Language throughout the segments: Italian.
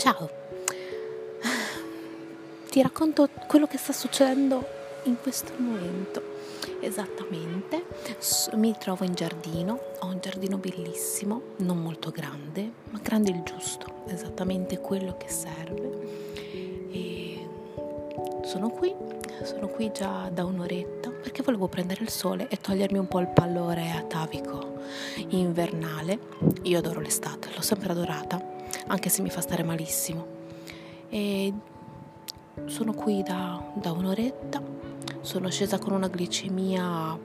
Ciao, ti racconto quello che sta succedendo in questo momento. Esattamente, mi trovo in giardino, ho un giardino bellissimo, non molto grande, ma grande il giusto, esattamente quello che serve. E sono qui, sono qui già da un'oretta perché volevo prendere il sole e togliermi un po' il pallore atavico invernale. Io adoro l'estate, l'ho sempre adorata anche se mi fa stare malissimo. E sono qui da, da un'oretta, sono scesa con una glicemia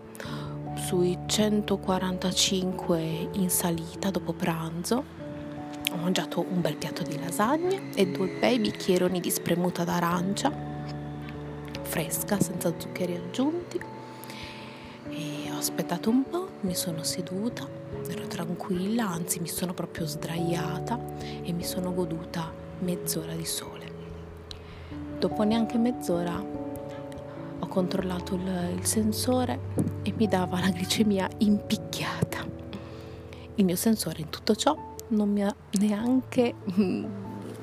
sui 145 in salita dopo pranzo. Ho mangiato un bel piatto di lasagne e due bei bicchieroni di spremuta d'arancia fresca, senza zuccheri aggiunti. E ho aspettato un po', mi sono seduta ero tranquilla, anzi mi sono proprio sdraiata e mi sono goduta mezz'ora di sole. Dopo neanche mezz'ora ho controllato il, il sensore e mi dava la glicemia impicchiata. Il mio sensore in tutto ciò non mi ha neanche mm,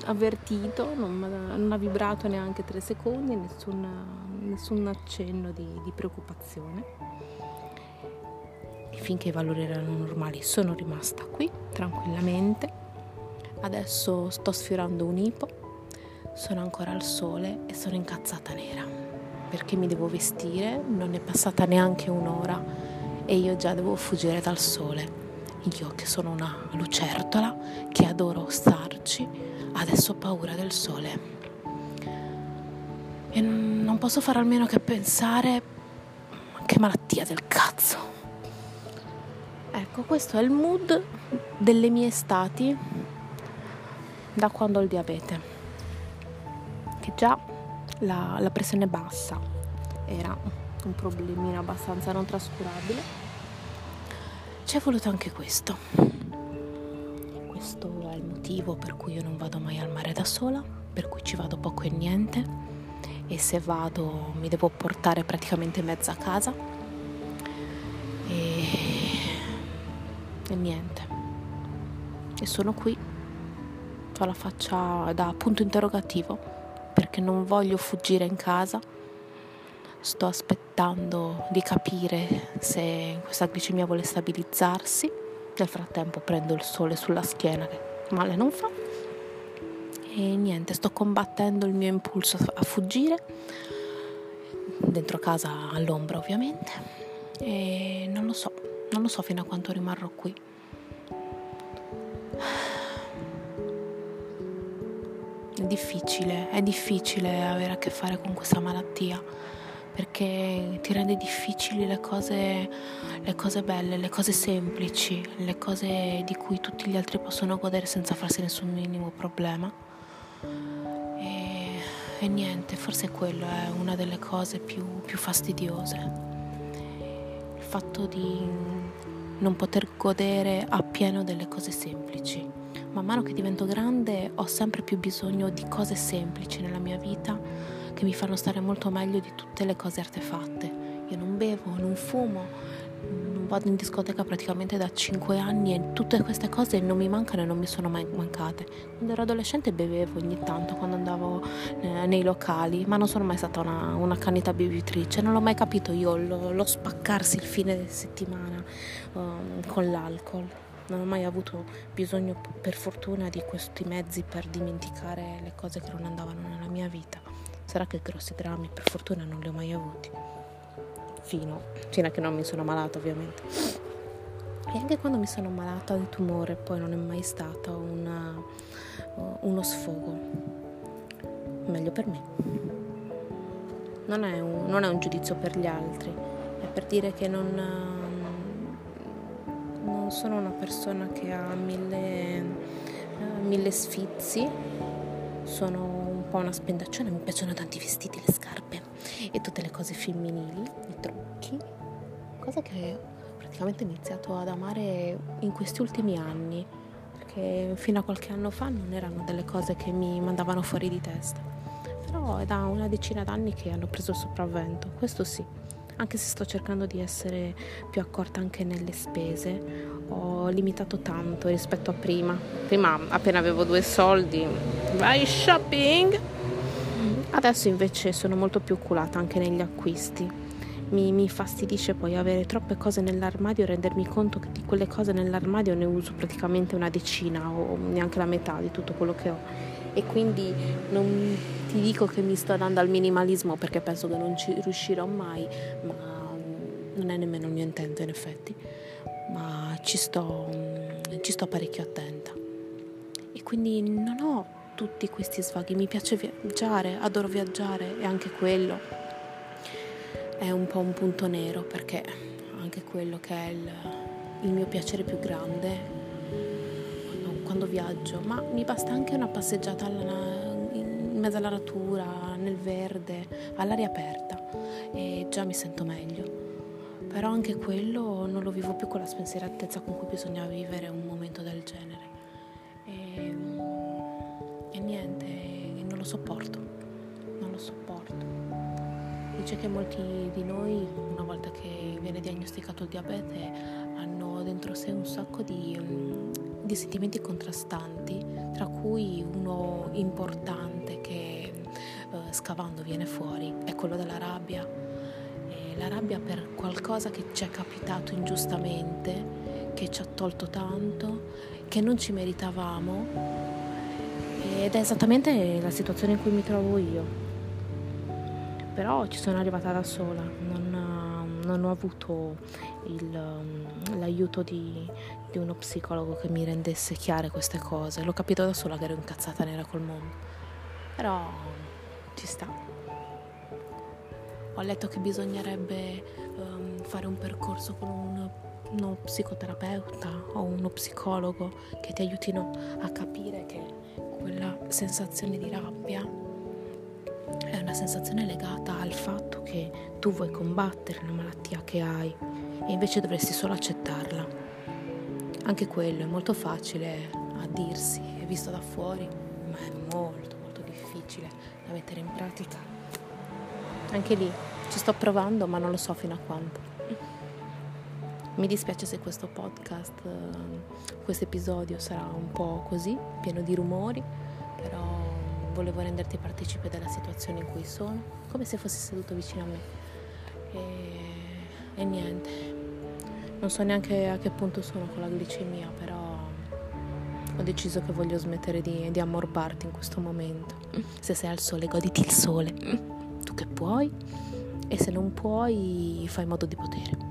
avvertito, non, non, ha vibrato neanche tre secondi, nessun, nessun accenno di, di preoccupazione finché i valori erano normali sono rimasta qui tranquillamente. Adesso sto sfiorando un ipo, sono ancora al sole e sono incazzata nera perché mi devo vestire, non è passata neanche un'ora e io già devo fuggire dal sole. Io che sono una lucertola, che adoro starci, adesso ho paura del sole. E non posso fare almeno che pensare che malattia del cazzo. Ecco, questo è il mood delle mie estati da quando ho il diabete. Che già la, la pressione bassa era un problemino abbastanza non trascurabile. Ci è voluto anche questo. Questo è il motivo per cui io non vado mai al mare da sola, per cui ci vado poco e niente e se vado mi devo portare praticamente mezza casa. E e niente. E sono qui, ho la faccia da punto interrogativo perché non voglio fuggire in casa. Sto aspettando di capire se questa glicemia vuole stabilizzarsi. Nel frattempo prendo il sole sulla schiena che male non fa. E niente, sto combattendo il mio impulso a fuggire. Dentro casa all'ombra ovviamente. E non lo so, non lo so fino a quanto rimarrò qui. È difficile, è difficile avere a che fare con questa malattia perché ti rende difficili le cose, le cose belle, le cose semplici, le cose di cui tutti gli altri possono godere senza farsi nessun minimo problema. E, e niente, forse quello è una delle cose più, più fastidiose fatto di non poter godere appieno delle cose semplici. Man mano che divento grande ho sempre più bisogno di cose semplici nella mia vita che mi fanno stare molto meglio di tutte le cose artefatte. Io non bevo, non fumo, vado in discoteca praticamente da 5 anni e tutte queste cose non mi mancano e non mi sono mai mancate. Quando ero adolescente bevevo ogni tanto quando andavo eh, nei locali, ma non sono mai stata una, una candida bevitrice, non l'ho mai capito io lo, lo spaccarsi il fine settimana um, con l'alcol. Non ho mai avuto bisogno, per fortuna, di questi mezzi per dimenticare le cose che non andavano nella mia vita. Sarà che grossi drammi, per fortuna, non li ho mai avuti fino, fino a che non mi sono malata ovviamente. E anche quando mi sono malata di tumore poi non è mai stato una, uno sfogo. Meglio per me. Non è, un, non è un giudizio per gli altri, è per dire che non, non sono una persona che ha mille, mille sfizi, sono un po' una spendaccione, mi piacciono tanti vestiti, le scarpe e tutte le cose femminili, trucchi, cosa che praticamente ho iniziato ad amare in questi ultimi anni, perché fino a qualche anno fa non erano delle cose che mi mandavano fuori di testa, però è da una decina d'anni che hanno preso il sopravvento, questo sì, anche se sto cercando di essere più accorta anche nelle spese, ho limitato tanto rispetto a prima. Prima appena avevo due soldi, vai shopping! Adesso invece sono molto più oculata anche negli acquisti. Mi, mi, fastidisce poi avere troppe cose nell'armadio e rendermi conto che di quelle cose nell'armadio ne uso praticamente una decina o neanche la metà di tutto quello che ho. E quindi non ti dico che mi sto dando al minimalismo perché penso che non ci riuscirò mai, ma non è nemmeno il mio intento in effetti, ma ci sto, ci sto parecchio attenta. E quindi non ho tutti questi svaghi, mi piace viaggiare, adoro viaggiare e anche quello è un po' un punto nero perché anche quello che è il, il mio piacere più grande quando, quando, viaggio, ma mi basta anche una passeggiata alla, in mezzo alla natura, nel verde, all'aria aperta e già mi sento meglio. Però anche quello non lo vivo più con la spensieratezza con cui bisogna vivere un momento del genere. E, e niente, non lo sopporto, non lo sopporto. Dice che molti di noi, una volta che viene diagnosticato il diabete, hanno dentro sé un sacco di, mm, di sentimenti contrastanti, tra cui uno importante che eh, scavando viene fuori è quello della rabbia. La rabbia per qualcosa che ci è capitato ingiustamente, che ci ha tolto tanto, che non ci meritavamo. Ed è esattamente la situazione in cui mi trovo io però ci sono arrivata da sola, non, non ho avuto il, um, l'aiuto di, di, uno psicologo che mi rendesse chiare queste cose, l'ho capito da sola che ero incazzata nera col mondo, però ci sta. Ho letto che bisognerebbe um, fare un percorso con un, uno psicoterapeuta o uno psicologo che ti aiutino a capire che quella sensazione di rabbia è una sensazione legata al fatto che tu vuoi combattere la malattia che hai e invece dovresti solo accettarla. Anche quello è molto facile a dirsi, è visto da fuori, ma è molto molto difficile da mettere in pratica. Anche lì ci sto provando, ma non lo so fino a quanto. Mi dispiace se questo podcast, questo episodio sarà un po' così, pieno di rumori, volevo renderti partecipe della situazione in cui sono, come se fossi seduto vicino a me. E, e niente, non so neanche a che punto sono con la glicemia, però ho deciso che voglio smettere di, di ammorbarti in questo momento. Se sei al sole, goditi il sole, tu che puoi, e se non puoi, fai modo di potere.